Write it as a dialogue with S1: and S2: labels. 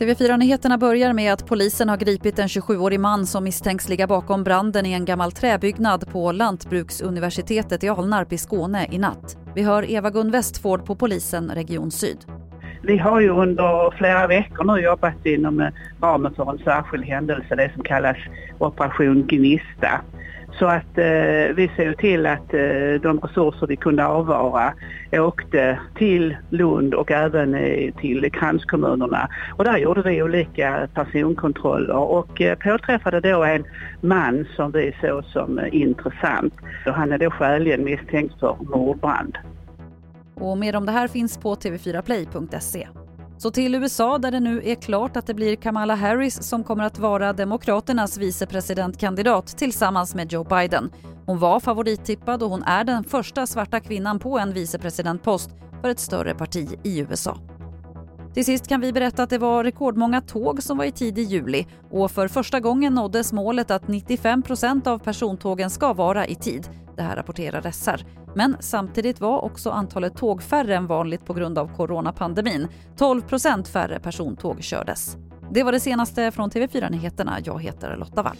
S1: TV4-nyheterna börjar med att polisen har gripit en 27-årig man som misstänks ligga bakom branden i en gammal träbyggnad på Lantbruksuniversitetet i Alnarp i Skåne i natt. Vi hör Eva-Gun Westford på polisen Region Syd.
S2: Vi har ju under flera veckor nu jobbat inom eh, ramen för en särskild händelse, det som kallas Operation Gnista. Så att eh, vi ser till att eh, de resurser vi kunde avvara åkte till Lund och även eh, till kranskommunerna. Och där gjorde vi olika personkontroller och eh, påträffade då en man som vi såg som eh, intressant. Och han är då skäligen misstänkt för mordbrand.
S1: Och mer om det här finns på tv4play.se. Så till USA där det nu är klart att det blir Kamala Harris som kommer att vara Demokraternas vicepresidentkandidat tillsammans med Joe Biden. Hon var favorittippad och hon är den första svarta kvinnan på en vicepresidentpost för ett större parti i USA. Till sist kan vi berätta att det var rekordmånga tåg som var i tid i juli och för första gången nåddes målet att 95% av persontågen ska vara i tid. Det här rapporterar SR. Men samtidigt var också antalet tåg färre än vanligt på grund av coronapandemin. 12% färre persontåg kördes. Det var det senaste från TV4 Nyheterna. Jag heter Lotta Wall.